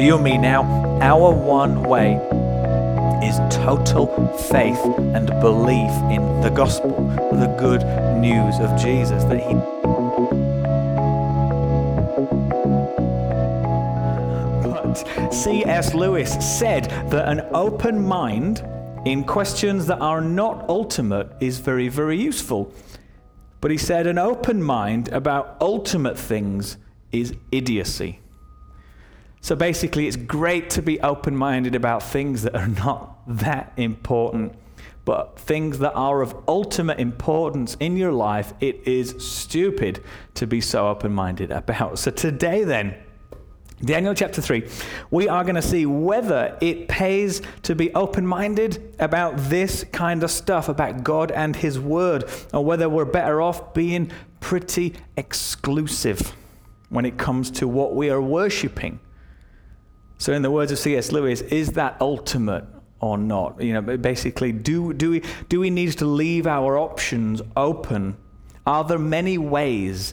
For you and me now, our one way is total faith and belief in the gospel, the good news of Jesus that he But C.S. Lewis said that an open mind in questions that are not ultimate is very, very useful. But he said an open mind about ultimate things is idiocy. So basically, it's great to be open minded about things that are not that important, but things that are of ultimate importance in your life, it is stupid to be so open minded about. So today, then, Daniel chapter 3, we are going to see whether it pays to be open minded about this kind of stuff, about God and His Word, or whether we're better off being pretty exclusive when it comes to what we are worshipping. So, in the words of C.S. Lewis, is that ultimate or not? You know, basically, do, do, we, do we need to leave our options open? Are there many ways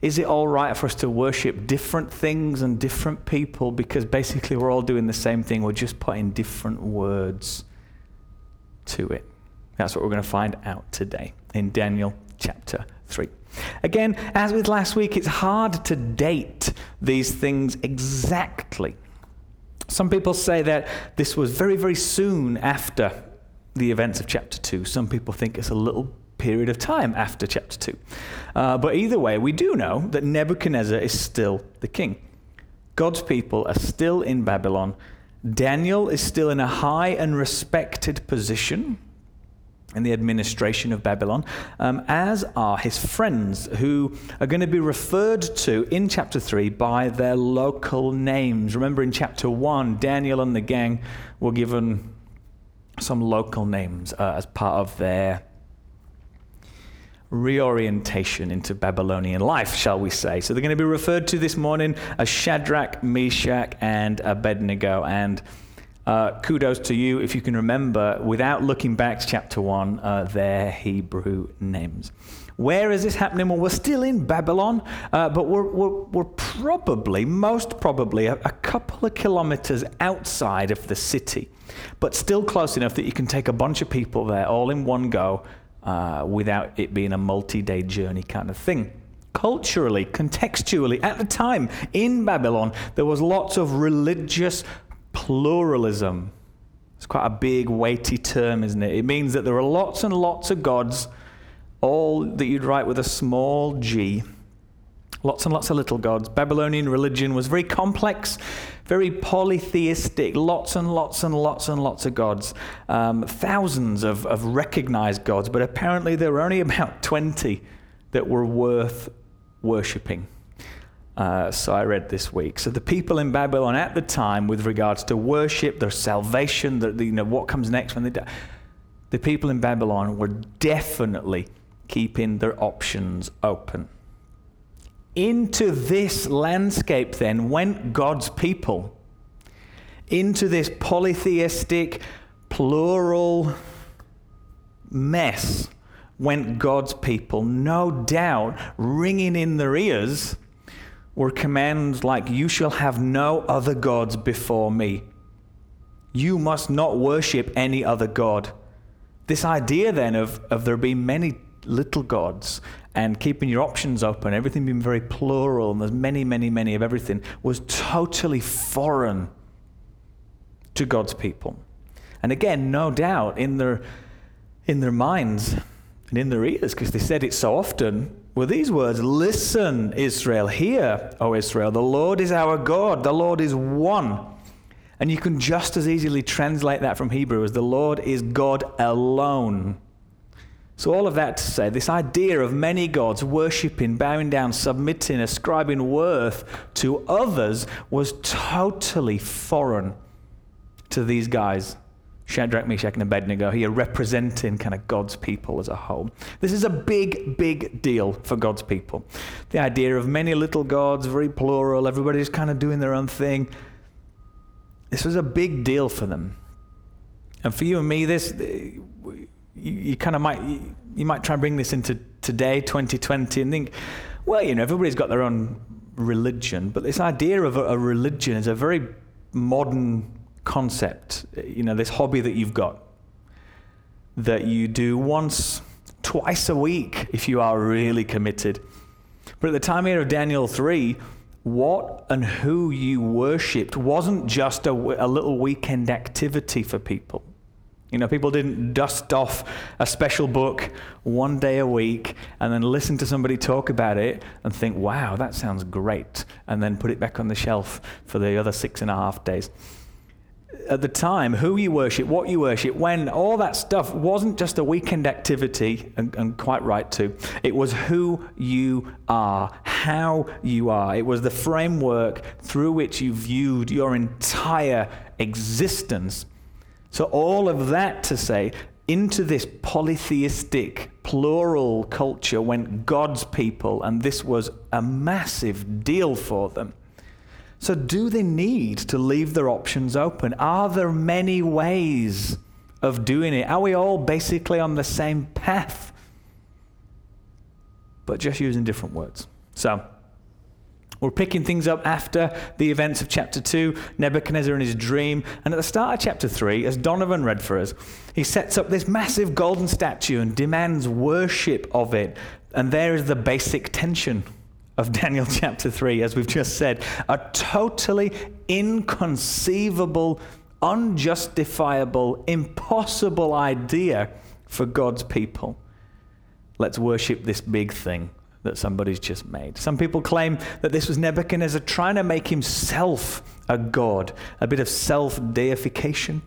is it all right for us to worship different things and different people because basically we're all doing the same thing? We're just putting different words to it. That's what we're going to find out today in Daniel chapter 3. Again, as with last week, it's hard to date these things exactly. Some people say that this was very, very soon after the events of chapter 2. Some people think it's a little period of time after chapter 2. Uh, but either way, we do know that Nebuchadnezzar is still the king. God's people are still in Babylon. Daniel is still in a high and respected position in the administration of Babylon, um, as are his friends, who are going to be referred to in chapter 3 by their local names. Remember in chapter 1, Daniel and the gang were given some local names uh, as part of their reorientation into Babylonian life, shall we say. So they're going to be referred to this morning as Shadrach, Meshach, and Abednego. And uh, kudos to you if you can remember, without looking back to chapter 1, uh, their Hebrew names. Where is this happening? Well, we're still in Babylon, uh, but we're, we're, we're, probably, most probably, a, a couple of kilometers outside of the city, but still close enough that you can take a bunch of people there all in one go uh, without it being a multi day journey kind of thing. Culturally, contextually, at the time in Babylon, there was lots of religious pluralism. It's quite a big, weighty term, isn't it? It means that there are lots and lots of gods, all that you'd write with a small g. Lots and lots of little gods. Babylonian religion was very complex, very polytheistic, lots and lots and lots and lots of gods, um, thousands of, of recognized gods, but apparently there were only about 20 that were worth worshipping. Uh, so I read this week. So the people in Babylon at the time, with regards to worship, their salvation, the, the, you know what comes next when they die, the people in Babylon were definitely keeping their options open. Into this landscape, then, went God's people. Into this polytheistic, plural mess went God's people, no doubt ringing in their ears were commands like, You shall have no other gods before me. You must not worship any other God. This idea then of, of there being many little gods and keeping your options open, everything being very plural, and there's many, many, many of everything, was totally foreign to God's people. And again, no doubt in their, in their minds and in their ears, because they said it so often, were these words Listen, Israel, hear, O Israel, the Lord is our God, the Lord is one. And you can just as easily translate that from Hebrew as the Lord is God alone. So, all of that to say, this idea of many gods worshipping, bowing down, submitting, ascribing worth to others was totally foreign to these guys Shadrach, Meshach, and Abednego here representing kind of God's people as a whole. This is a big, big deal for God's people. The idea of many little gods, very plural, everybody's kind of doing their own thing. This was a big deal for them. And for you and me, this, eh, you, you kind of might, you, might try and bring this into today, 2020, and think, well, you know, everybody's got their own religion, but this idea of a religion is a very modern concept, you know, this hobby that you've got that you do once, twice a week if you are really committed. But at the time here of Daniel 3, what and who you worshipped wasn't just a, a little weekend activity for people. You know, people didn't dust off a special book one day a week and then listen to somebody talk about it and think, wow, that sounds great, and then put it back on the shelf for the other six and a half days at the time, who you worship, what you worship, when, all that stuff wasn't just a weekend activity, and, and, quite right too. It was who you are, how you are. It was the framework through which you viewed your entire existence. So, all of that to say, into this polytheistic, plural culture went God's people, and this was a massive deal for them. So, do they need to leave their options open? Are there many ways of doing it? Are we all basically on the same path? But just using different words. So, we're picking things up after the events of chapter 2, Nebuchadnezzar and his dream. And at the start of chapter 3, as Donovan read for us, he sets up this massive golden statue and demands worship of it. And there is the basic tension of Daniel chapter 3, as we've just said, a totally inconceivable, unjustifiable, impossible idea for God's people. Let's worship this big thing that somebody's just made. Some people claim that this was Nebuchadnezzar trying to make himself a god, a bit of self deification.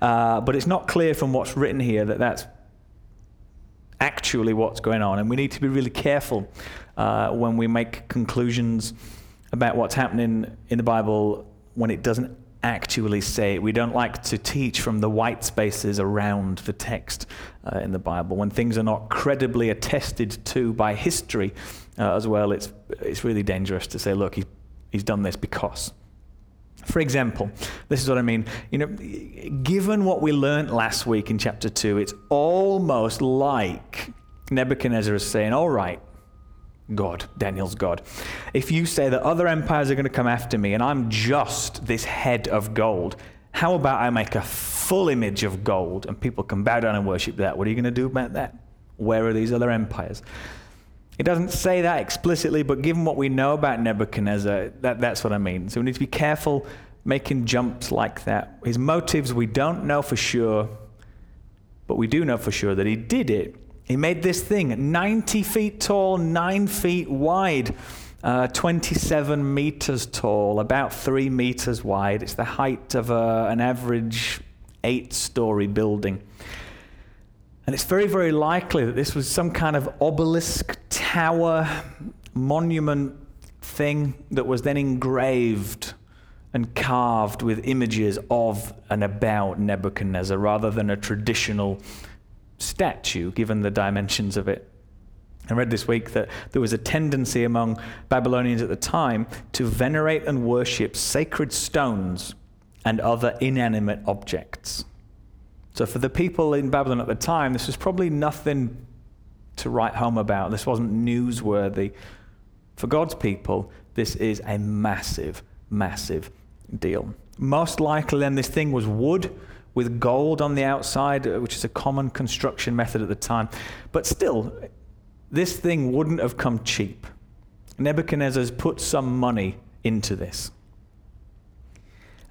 Uh, but it's not clear from what's written here that that's actually what's going on. And we need to be really careful uh, when we make conclusions about what's happening in the Bible when it doesn't actually say it. We don't like to teach from the white spaces around the text uh, in the Bible. When things are not credibly attested to by history uh, as well, it's, it's really dangerous to say, look, he, he's done this because. For example, this is what I mean. You know, given what we learned last week in chapter 2, it's almost like Nebuchadnezzar is saying, All right, God, Daniel's God. If you say that other empires are going to come after me and I'm just this head of gold, how about I make a full image of gold and people can bow down and worship that? What are you going to do about that? Where are these other empires? It doesn't say that explicitly, but given what we know about Nebuchadnezzar, that, that's what I mean. So we need to be careful making jumps like that. His motives we don't know for sure, but we do know for sure that he did it. He made this thing 90 feet tall, 9 feet wide, uh, 27 meters tall, about 3 meters wide. It's the height of a, uh, an average eight story building. And it's very, very likely that this was some kind of obelisk, tower, monument thing that was then engraved and carved with images of and about Nebuchadnezzar rather than a traditional statue, given the dimensions of it. I read this week that there was a tendency among Babylonians at the time to venerate and worship sacred stones and other inanimate objects. So, for the people in Babylon at the time, this was probably nothing to write home about. This wasn't newsworthy. For God's people, this is a massive, massive deal. Most likely, then, this thing was wood with gold on the outside, uh, which is a common construction method at the time. But still, this thing wouldn't have come cheap. Nebuchadnezzar's put some money into this.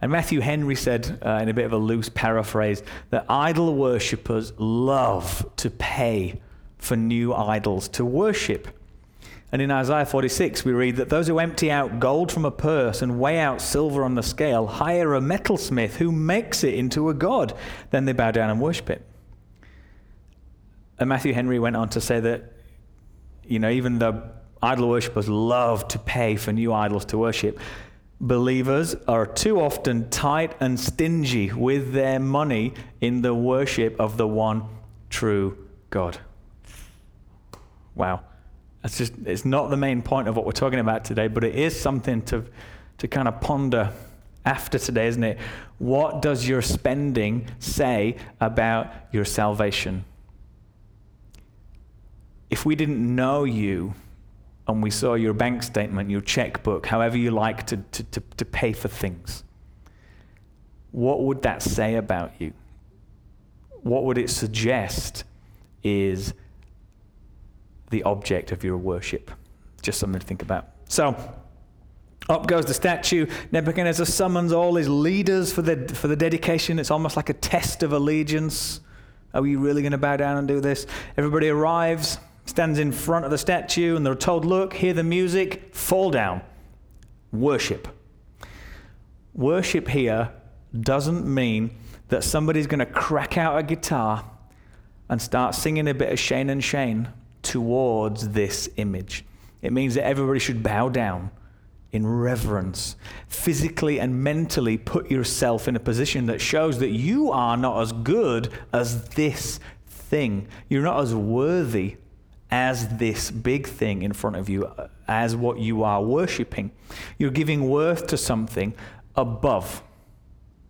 And Matthew Henry said, uh, in a bit of a loose paraphrase, that idol worshippers love to pay for new idols to worship. And in Isaiah 46, we read that those who empty out gold from a purse and weigh out silver on the scale hire a metalsmith who makes it into a god. Then they bow down and worship it. And Matthew Henry went on to say that, you know, even though idol worshippers love to pay for new idols to worship, believers are too often tight and stingy with their money in the worship of the one true God. Wow. That's just, it's not the main point of what we're talking about today, but it is something to, to kind of ponder after today, isn't it? What does your spending say about your salvation? If we didn't know you, and we saw your bank statement, your checkbook, however you like to, to, to, to pay for things. what would that say about you? What would it suggest is the object of your worship? Just something to think about. So, up goes the statue. Nebuchadnezzar summons all his leaders for the, for the dedication. It's almost like a test of allegiance. Are you really going to bow down and do this? Everybody arrives, stands in front of the statue, and they're told, Look, hear the music, fall down. Worship. Worship here doesn't mean that somebody's going to crack out a guitar and start singing a bit of Shane and Shane towards this image. It means that everybody should bow down in reverence. Physically and mentally put yourself in a position that shows that you are not as good as this thing. You're not as worthy as this big thing in front of you, uh, as what you are worshiping. You're giving worth to something above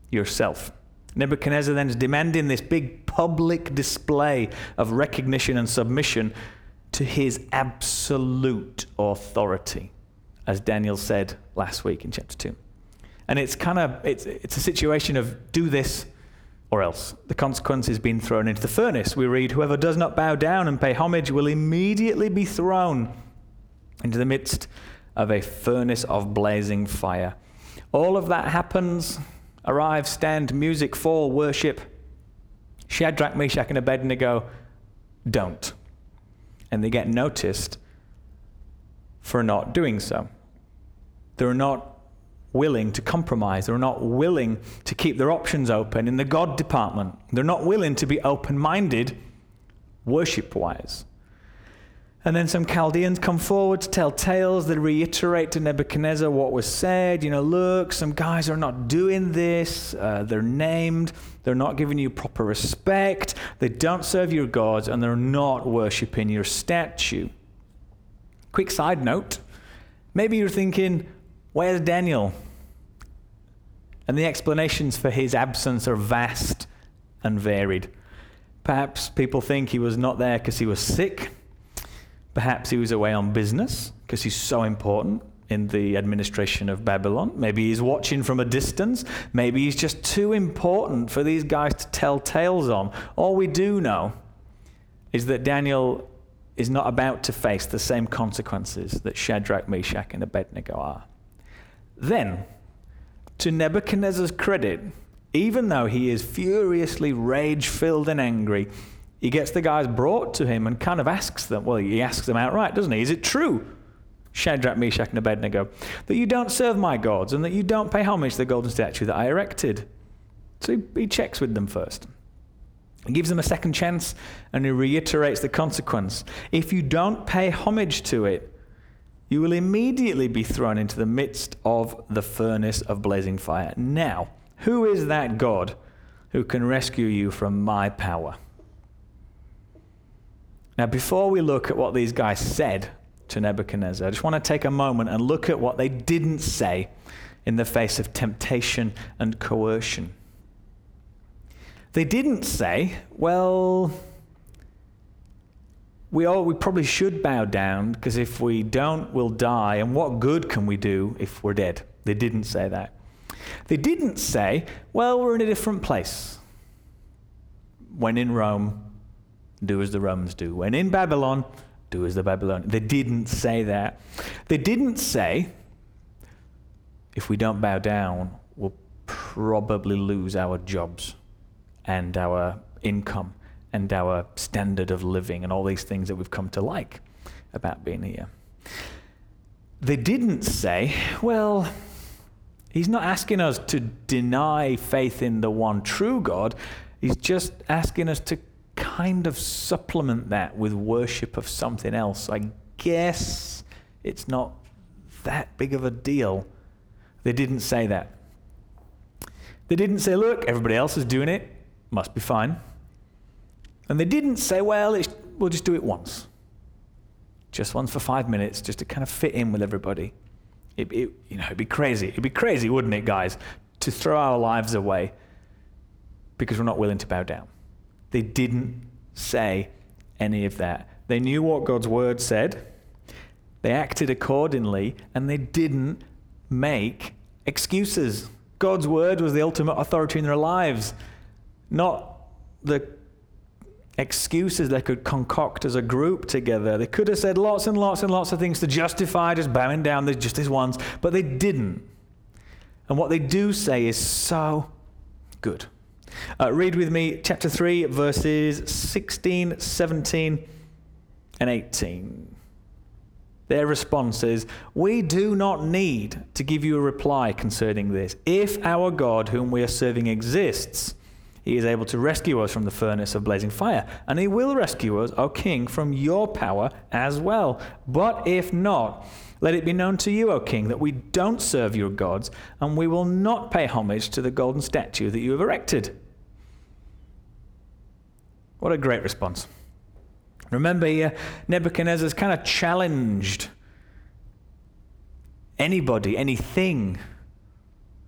yourself. Nebuchadnezzar then is demanding this big public display of recognition and submission to his absolute authority as Daniel said last week in chapter 2. And it's kind of it's it's a situation of do this or else. The consequence is being thrown into the furnace. We read, Whoever does not bow down and pay homage will immediately be thrown into the midst of a furnace of blazing fire. All of that happens. Arrive, stand, music, fall, worship. Shadrach, Meshach, and Abednego don't. And they get noticed for not doing so. They're not willing to compromise. They're not willing to keep their options open in the God department. They're not willing to be open minded worship wise. And then some Chaldeans come forward to tell tales that reiterate to Nebuchadnezzar what was said. You know, look, some guys are not doing this. Uh, they're named. They're not giving you proper respect. They don't serve your gods, and they're not worshiping your statue. Quick side note maybe you're thinking, where's Daniel? And the explanations for his absence are vast and varied. Perhaps people think he was not there because he was sick. Perhaps he was away on business because he's so important in the administration of Babylon. Maybe he's watching from a distance. Maybe he's just too important for these guys to tell tales on. All we do know is that Daniel is not about to face the same consequences that Shadrach, Meshach, and Abednego are. Then, to Nebuchadnezzar's credit, even though he is furiously rage filled and angry, he gets the guys brought to him and kind of asks them, well, he asks them outright, doesn't he? Is it true, Shadrach, Meshach, and Abednego, that you don't serve my gods and that you don't pay homage to the golden statue that I erected? So he, he checks with them first. He gives them a second chance and he reiterates the consequence. If you don't pay homage to it, you will immediately be thrown into the midst of the furnace of blazing fire. Now, who is that God who can rescue you from my power? Now, before we look at what these guys said to Nebuchadnezzar, I just want to take a moment and look at what they didn't say in the face of temptation and coercion. They didn't say, well, we, all, we probably should bow down because if we don't, we'll die. And what good can we do if we're dead? They didn't say that. They didn't say, well, we're in a different place. When in Rome, do as the Romans do. When in Babylon, do as the Babylonians. They didn't say that. They didn't say, if we don't bow down, we'll probably lose our jobs and our income and our standard of living and all these things that we've come to like about being here. They didn't say, well, he's not asking us to deny faith in the one true God. He's just asking us to kind of supplement that with worship of something else. I guess it's not that big of a deal. They didn't say that. They didn't say, look, everybody else is doing it must be fine. And they didn't say, well, we'll just do it once. Just once for five minutes, just to kind of fit in with everybody. It, it, you know, it'd be crazy. It'd be crazy, wouldn't it, guys, to throw our lives away because we're not willing to bow down. They didn't say any of that. They knew what God's word said, they acted accordingly, and they didn't make excuses. God's word was the ultimate authority in their lives, not the excuses they could concoct as a group together. They could have said lots and lots and lots of things to justify just bowing down the just as ones, but they didn't. And what they do say is so good. Uh, read with me chapter 3, verses 16, 17, and 18. Their response is, We do not need to give you a reply concerning this. If our God, whom we are serving, exists, he is able to rescue us from the furnace of blazing fire, and he will rescue us, O king, from your power as well. But if not, let it be known to you, O king, that we don't serve your gods, and we will not pay homage to the golden statue that you have erected. What a great response. Remember here, Nebuchadnezzar's kind of challenged anybody, anything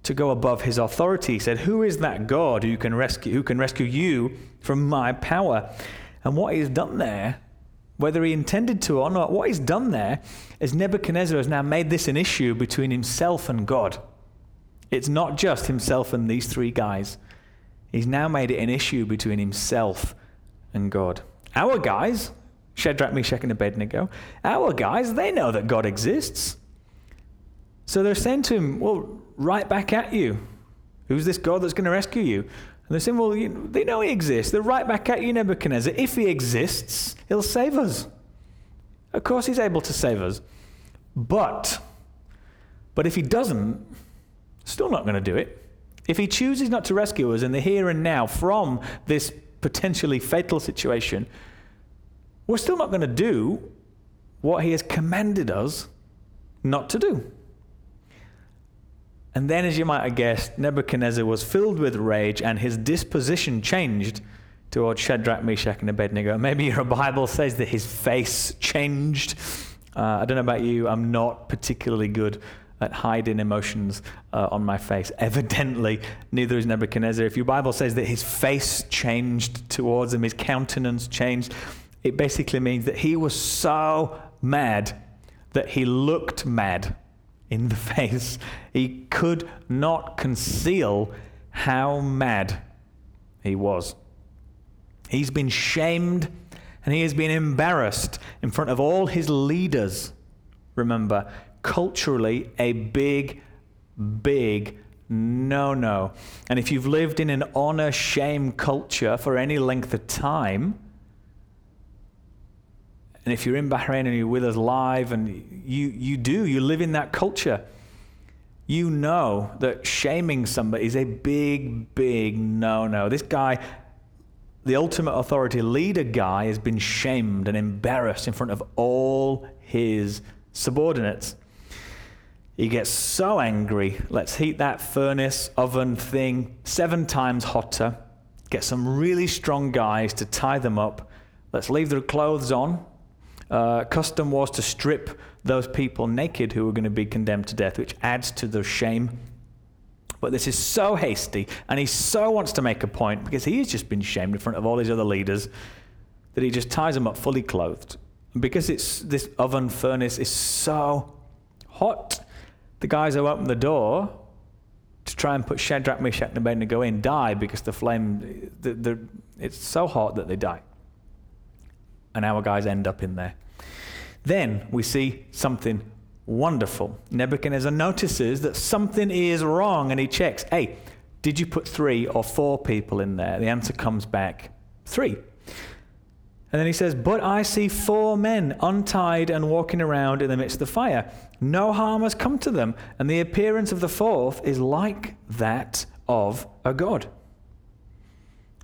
to go above his authority. He said, Who is that God who can rescue who can rescue you from my power? And what he's done there, whether he intended to or not, what he's done there is Nebuchadnezzar has now made this an issue between himself and God. It's not just himself and these three guys. He's now made it an issue between himself and God. Our guys, Shadrach, Meshach, and Abednego, our guys, they know that God exists. So they're saying to him, Well, right back at you. Who's this God that's going to rescue you? And they're saying, Well, you they know he exists. They're right back at you, Nebuchadnezzar. If he exists, he'll save us. Of course, he's able to save us. But, but if he doesn't, still not going to do it. If he chooses not to rescue us in the here and now from this potentially fatal situation, we're still not going to do what he has commanded us not to do. And then, as you might have guessed, Nebuchadnezzar was filled with rage and his disposition changed towards Shadrach, Meshach, and Abednego. Maybe your Bible says that his face changed. Uh, I don't know about you, I'm not particularly good at hiding emotions uh, on my face. Evidently, neither is Nebuchadnezzar. If your Bible says that his face changed towards him, his countenance changed, it basically means that he was so mad that he looked mad in the face. He could not conceal how mad he was. He's been shamed and he has been embarrassed in front of all his leaders. Remember, culturally a big, big no no. And if you've lived in an honor shame culture for any length of time, and if you're in Bahrain and you're with us live, and you, you do, you live in that culture, you know that shaming somebody is a big, big no no. This guy, the ultimate authority leader guy, has been shamed and embarrassed in front of all his subordinates. He gets so angry. Let's heat that furnace oven thing seven times hotter. Get some really strong guys to tie them up. Let's leave their clothes on. Uh, custom was to strip those people naked who were going to be condemned to death, which adds to the shame. But this is so hasty, and he so wants to make a point because he has just been shamed in front of all these other leaders that he just ties them up fully clothed. And because it's this oven furnace is so hot, the guys who open the door to try and put Shadrach, Meshach, and Abednego in die because the flame, the, the, it's so hot that they die. And our guys end up in there. Then we see something wonderful. Nebuchadnezzar notices that something is wrong and he checks, hey, did you put three or four people in there? The answer comes back three. And then he says, But I see four men untied and walking around in the midst of the fire. No harm has come to them, and the appearance of the fourth is like that of a god.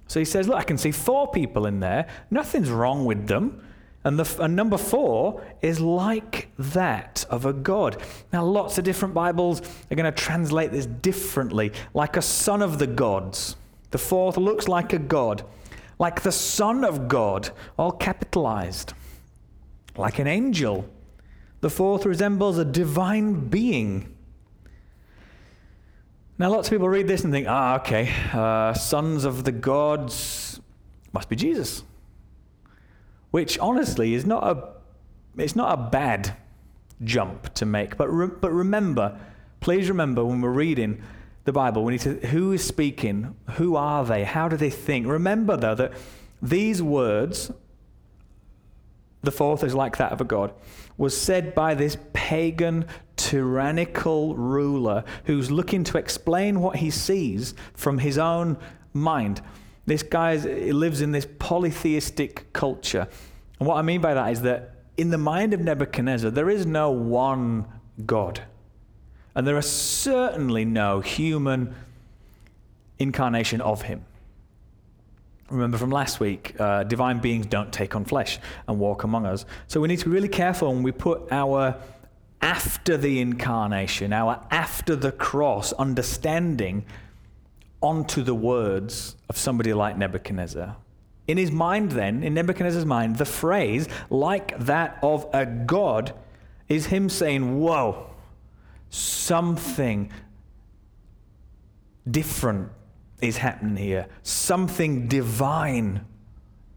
So he says, Look, I can see four people in there. Nothing's wrong with them. And, the, and number four is like that of a god. Now, lots of different Bibles are going to translate this differently, like a son of the gods. The fourth looks like a god like the Son of God, all capitalized, like an angel. The fourth resembles a divine being. Now, lots of people read this and think, ah, okay, uh, sons of the gods must be Jesus. Which, honestly, is not a, it's not a bad jump to make. But, re- but remember, please remember when we're reading, the Bible, we need to, who is speaking? Who are they? How do they think? Remember, though, that these words, the fourth is like that of a God, was said by this pagan, tyrannical ruler who's looking to explain what he sees from his own mind. This guy lives in this polytheistic culture. And what I mean by that is that in the mind of Nebuchadnezzar, there is no one God. And there is certainly no human incarnation of him. Remember from last week, uh, divine beings don't take on flesh and walk among us. So we need to be really careful when we put our after the incarnation, our after the cross understanding onto the words of somebody like Nebuchadnezzar. In his mind, then, in Nebuchadnezzar's mind, the phrase, like that of a god, is him saying, Whoa, something different is happening here. Something divine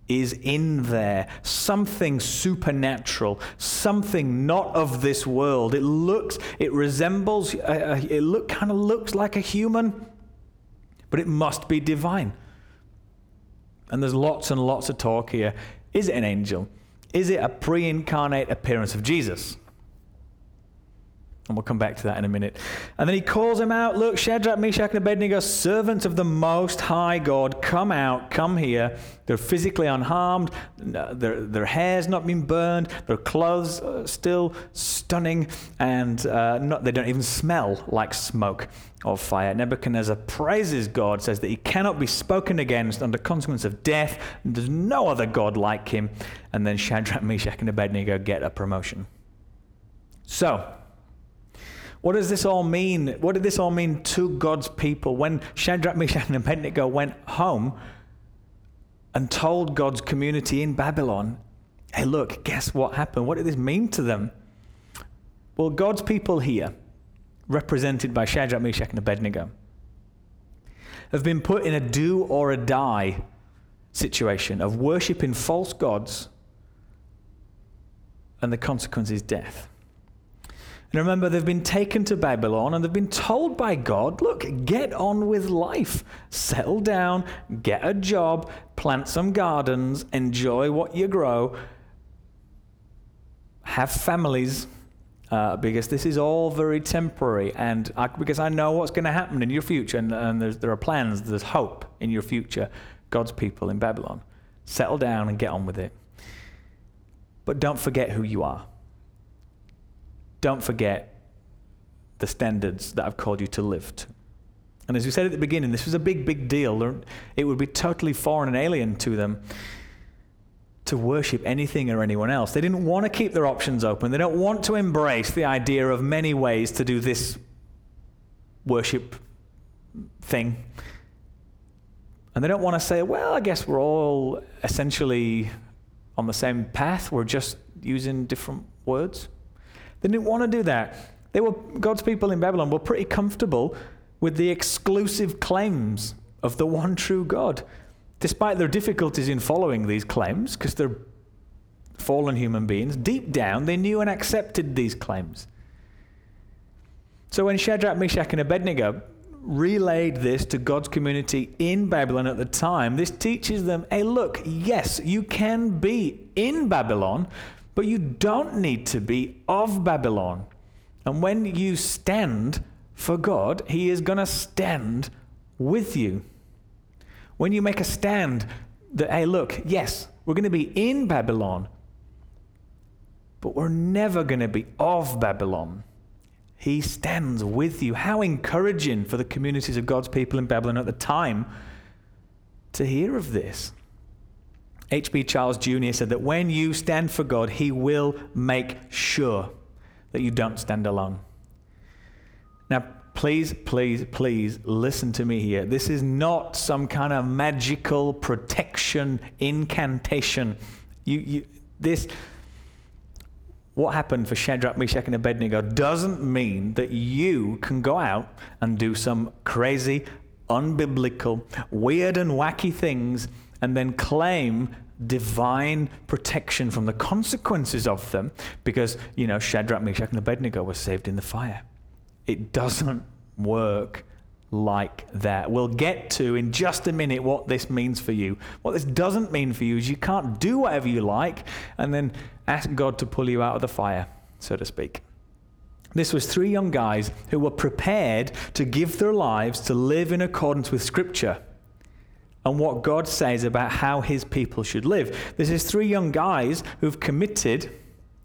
is in there. Something supernatural. Something not of this world. It looks, it resembles, uh, uh it look, kind of looks like a human, but it must be divine. And there's lots and lots of talk here. Is it an angel? Is it a pre incarnate appearance of Jesus? And we'll come back to that in a minute. And then he calls him out Look, Shadrach, Meshach, and Abednego, servants of the Most High God, come out, come here. They're physically unharmed, their, their hair's not been burned, their clothes are still stunning, and uh, not, they don't even smell like smoke of fire. Nebuchadnezzar praises God, says that he cannot be spoken against under consequence of death, there's no other God like him. And then Shadrach, Meshach, and Abednego get a promotion. So, what does this all mean? What did this all mean to God's people when Shadrach, Meshach, and Abednego went home and told God's community in Babylon, hey, look, guess what happened? What did this mean to them? Well, God's people here, represented by Shadrach, Meshach, and Abednego, have been put in a do or a die situation of worshiping false gods, and the consequence is death. And remember, they've been taken to Babylon and they've been told by God, look, get on with life. Settle down, get a job, plant some gardens, enjoy what you grow, have families, uh, because this is all very temporary. And I, because I know what's going to happen in your future, and, and there are plans, there's hope in your future, God's people in Babylon. Settle down and get on with it. But don't forget who you are don't forget the standards that I've called you to live to. And as we said at the beginning, this was a big, big deal. It would be totally foreign and alien to them to worship anything or anyone else. They didn't want to keep their options open. They don't want to embrace the idea of many ways to do this worship thing. And they don't want to say, well, I guess we're all essentially on the same path. We're just using different words. They didn't want to do that. They were God's people in Babylon were pretty comfortable with the exclusive claims of the one true God. Despite their difficulties in following these claims, because they're fallen human beings, deep down they knew and accepted these claims. So when Shadrach, Meshach, and Abednego relayed this to God's community in Babylon at the time, this teaches them hey, look, yes, you can be in Babylon, but you don't need to be of Babylon. And when you stand for God, He is going to stand with you. When you make a stand that, hey, look, yes, we're going to be in Babylon, but we're never going to be of Babylon. He stands with you. How encouraging for the communities of God's people in Babylon at the time to hear of this. H.B. Charles Jr. said that when you stand for God, He will make sure that you don't stand alone. Now, please, please, please listen to me here. This is not some kind of magical protection incantation. You, you, this, what happened for Shadrach, Meshach, and Abednego doesn't mean that you can go out and do some crazy, unbiblical, weird, and wacky things and then claim divine protection from the consequences of them because, you know, Shadrach, Meshach, and Abednego were saved in the fire. It doesn't work like that. We'll get to in just a minute what this means for you. What this doesn't mean for you is you can't do whatever you like and then ask God to pull you out of the fire, so to speak. This was three young guys who were prepared to give their lives to live in accordance with Scripture and what God says about how his people should live. This is three young guys who've committed,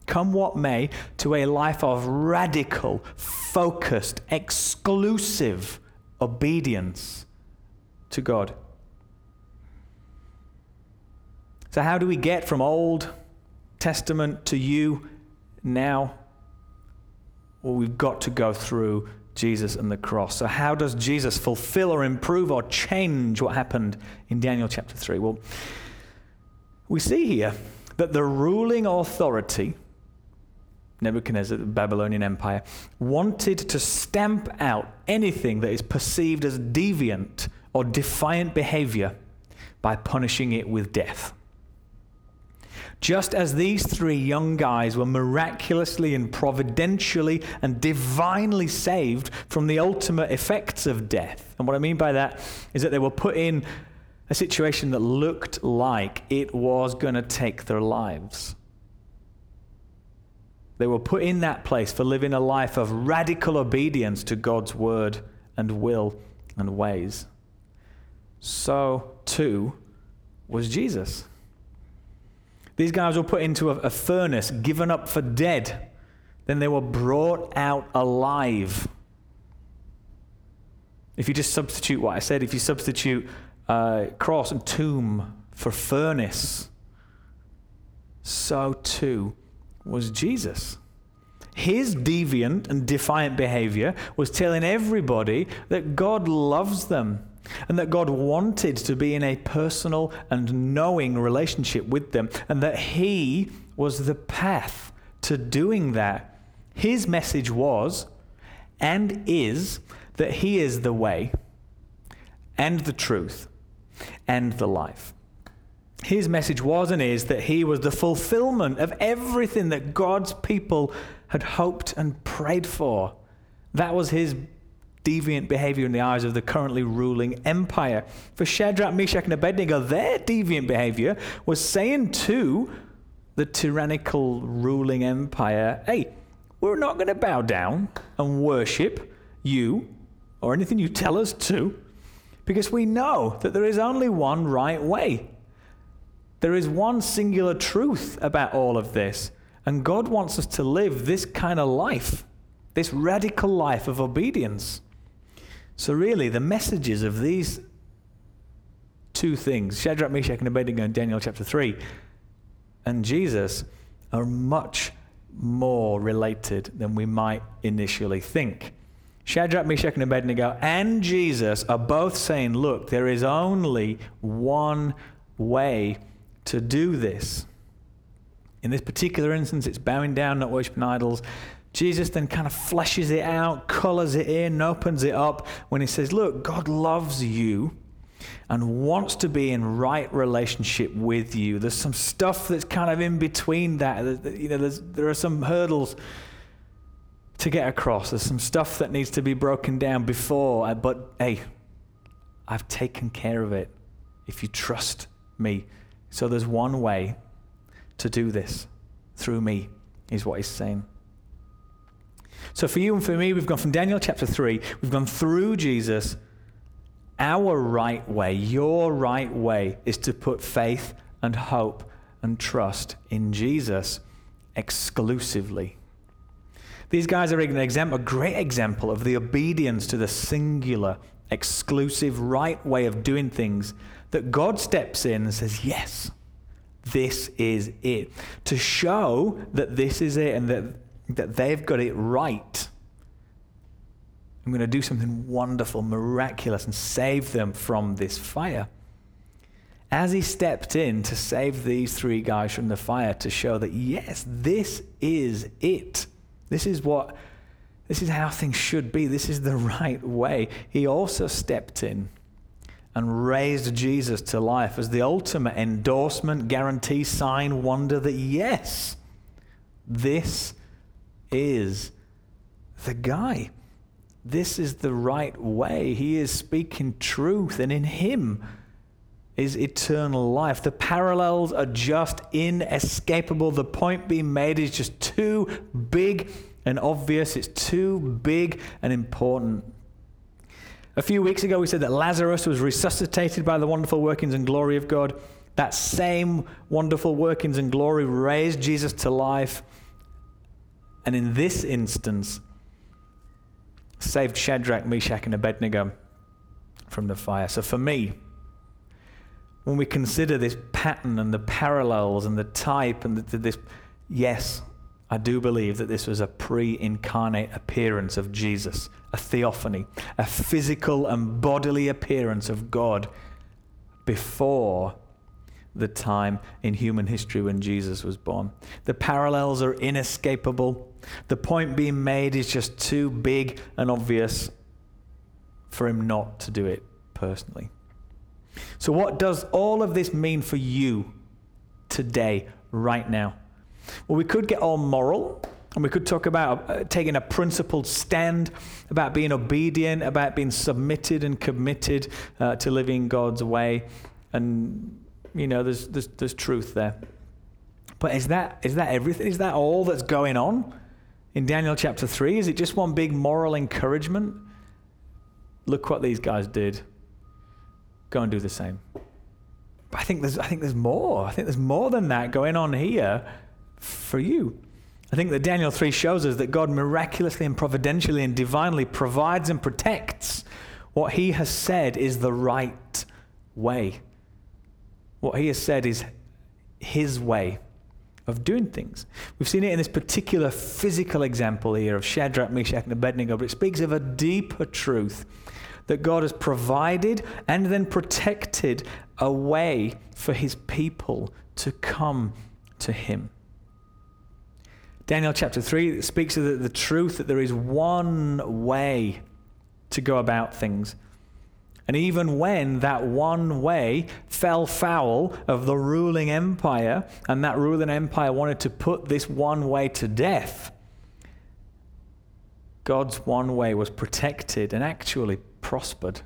come what may, to a life of radical, focused, exclusive obedience to God. So, how do we get from Old Testament to you now? Well, we've got to go through Jesus and the cross. So, how does Jesus fulfill or improve or change what happened in Daniel chapter 3? Well, we see here that the ruling authority, Nebuchadnezzar, the Babylonian Empire, wanted to stamp out anything that is perceived as deviant or defiant behavior by punishing it with death. Just as these three young guys were miraculously and providentially and divinely saved from the ultimate effects of death. And what I mean by that is that they were put in a situation that looked like it was going to take their lives. They were put in that place for living a life of radical obedience to God's word and will and ways. So, too, was Jesus. These guys were put into a, a furnace, given up for dead. Then they were brought out alive. If you just substitute what I said, if you substitute uh, cross and tomb for furnace, so too was Jesus. His deviant and defiant behavior was telling everybody that God loves them and that God wanted to be in a personal and knowing relationship with them, and that He was the path to doing that. His message was and is that He is the way and the truth and the life. His message was and is that He was the fulfillment of everything that God's people had hoped and prayed for. That was His deviant behavior in the eyes of the currently ruling empire. For Shadrach, Meshach, and Abednego, their deviant behavior was saying to the tyrannical ruling empire, hey, we're not going to bow down and worship you or anything you tell us to, because we know that there is only one right way. There is one singular truth about all of this, and God wants us to live this kind of life, this radical life of obedience. So, really, the messages of these two things Shadrach, Meshach, and Abednego in Daniel chapter 3 and Jesus are much more related than we might initially think. Shadrach, Meshach, and Abednego and Jesus are both saying, look, there is only one way to do this. In this particular instance, it's bowing down, not worshiping idols. Jesus then kind of fleshes it out, colors it in, opens it up when he says, Look, God loves you and wants to be in right relationship with you. There's some stuff that's kind of in between that. You know, there are some hurdles to get across. There's some stuff that needs to be broken down before. Uh, but hey, I've taken care of it if you trust me. So there's one way to do this through me, is what he's saying. So for you and for me, we've gone from Daniel chapter 3, we've gone through Jesus. Our right way, your right way, is to put faith and hope and trust in Jesus exclusively. These guys are an example, a great example of the obedience to the singular, exclusive, right way of doing things that God steps in and says, Yes, this is it. To show that this is it and that that they've got it right. I'm going to do something wonderful, miraculous, and save them from this fire. As he stepped in to save these three guys from the fire to show that, yes, this is it. This is what, this is how things should be. This is the right way. He also stepped in and raised Jesus to life as the ultimate endorsement, guarantee, sign, wonder that, yes, this is the guy. This is the right way. He is speaking truth, and in Him is eternal life. The parallels are just inescapable. The point being made is just too big and obvious, it's too big and important. A few weeks ago, we said that Lazarus was resuscitated by the wonderful workings and glory of God. That same wonderful workings and glory raised Jesus to life. And in this instance, saved Shadrach, Meshach, and Abednego from the fire. So for me, when we consider this pattern and the parallels and the type and the, this, yes, I do believe that this was a pre incarnate appearance of Jesus, a theophany, a physical and bodily appearance of God before the time in human history when Jesus was born. The parallels are inescapable. The point being made is just too big and obvious for him not to do it personally. So, what does all of this mean for you today, right now? Well, we could get all moral and we could talk about uh, taking a principled stand, about being obedient, about being submitted and committed uh, to living God's way. And, you know, there's, there's, there's truth there. But is that, is that everything? Is that all that's going on in Daniel chapter 3? Is it just one big moral encouragement? Look what these guys did. Go and do the same. But I think there's, I think there's more. I think there's more than that going on here for you. I think that Daniel 3 shows us that God miraculously and providentially and divinely provides and protects what he has said is the right way. What he has said is his way of doing things. We've seen it in this particular physical example here of Shadrach, Meshach, and Abednego, but it speaks of a deeper truth that God has provided and then protected a way for his people to come to him. Daniel chapter 3 speaks of the, the truth that there is one way to go about things. And even when that one way fell foul of the ruling empire, and that ruling empire wanted to put this one way to death, God's one way was protected and actually prospered.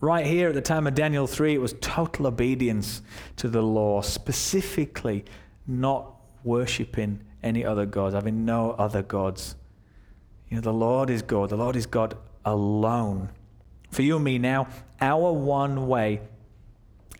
Right here at the time of Daniel 3, it was total obedience to the law, specifically not worshipping any other gods, having no other gods. You know, the Lord is God. The Lord is God alone. For you and me now, our one way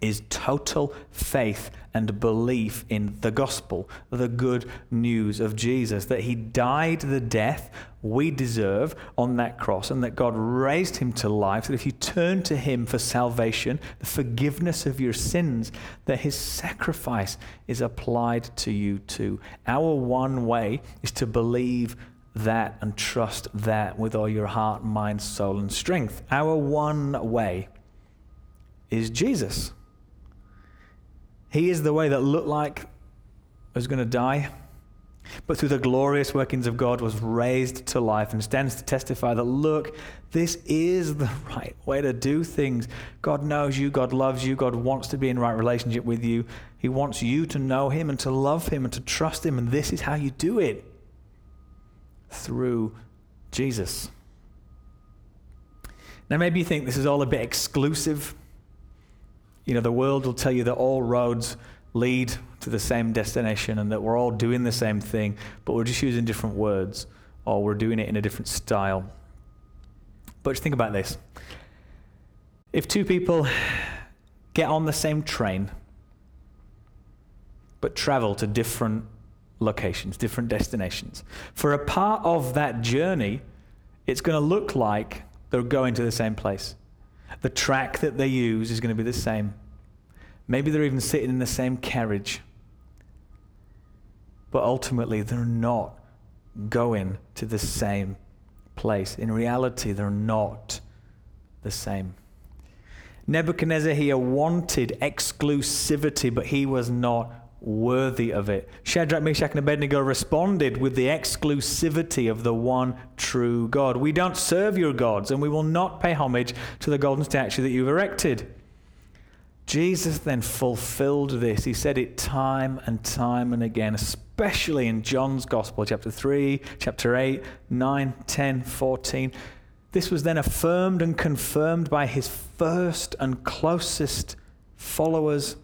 is total faith and belief in the gospel, the good news of Jesus, that he died the death we deserve on that cross, and that God raised him to life, that if you turn to him for salvation, the forgiveness of your sins, that his sacrifice is applied to you too. Our one way is to believe that and trust that with all your heart, mind, soul, and strength. Our one way is Jesus. He is the way that looked like was going to die, but through the glorious workings of God was raised to life and stands to testify that, look, this is the right way to do things. God knows you, God loves you, God wants to be in right relationship with you. He wants you to know Him and to love Him and to trust Him, and this is how you do it through Jesus. Now, maybe you think this is all a bit exclusive. You know, the world will tell you that all roads lead to the same destination and that we're all doing the same thing, but we're just using different words or we're doing it in a different style. But just think about this. If two people get on the same train but travel to different locations, different destinations, for a part of that journey, it's going to look like they're going to the same place. The track that they use is going to be the same. Maybe they're even sitting in the same carriage. But ultimately, they're not going to the same place. In reality, they're not the same. Nebuchadnezzar here wanted exclusivity, but he was not worthy of it. Shadrach, Meshach, and Abednego responded with the exclusivity of the one true God. We don't serve your gods, and we will not pay homage to the golden statue that you've erected. Jesus then fulfilled this. He said it time and time and again, especially in John's Gospel, chapter 3, chapter 8, 9, 10, 14. This was then affirmed and confirmed by his first and closest followers.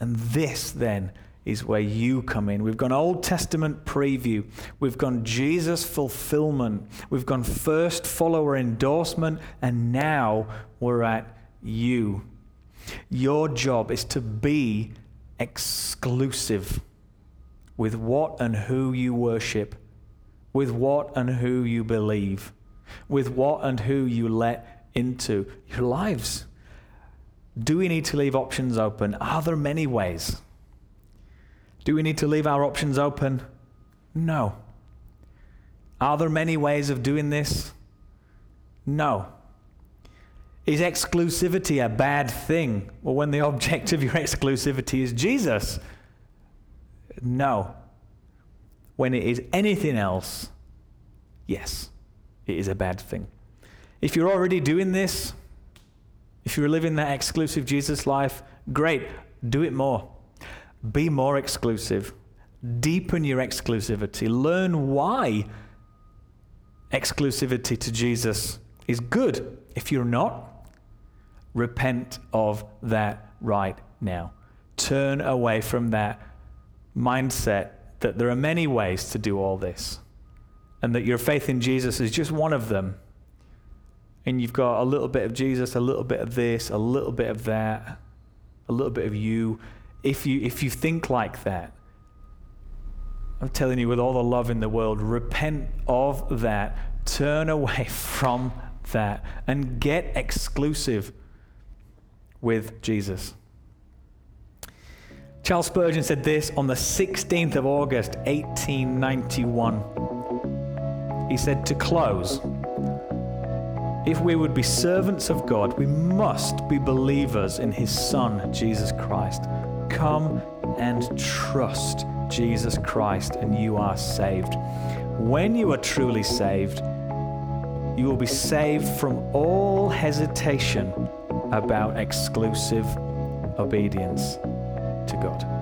And this then is where you come in. We've gone Old Testament preview, we've gone Jesus fulfillment, we've gone first follower endorsement, and now we're at you. Your job is to be exclusive with what and who you worship, with what and who you believe, with what and who you let into your lives. Do we need to leave options open? Are there many ways? Do we need to leave our options open? No. Are there many ways of doing this? No. Is exclusivity a bad thing? Well, when the object of your exclusivity is Jesus? No. When it is anything else, yes, it is a bad thing. If you're already doing this, if you're living that exclusive Jesus life, great, do it more. Be more exclusive. Deepen your exclusivity. Learn why exclusivity to Jesus is good. If you're not, repent of that right now. Turn away from that mindset that there are many ways to do all this and that your faith in Jesus is just one of them. And you've got a little bit of Jesus, a little bit of this, a little bit of that, a little bit of you, if you, if you think like that, I'm telling you with all the love in the world, repent of that, turn away from that, and get exclusive with Jesus. Charles Spurgeon said this on the 16th of August, 1891. He said, To close, if we would be servants of God, we must be believers in His Son, Jesus Christ. Come and trust Jesus Christ, and you are saved. When you are truly saved, you will be saved from all hesitation about exclusive obedience to God.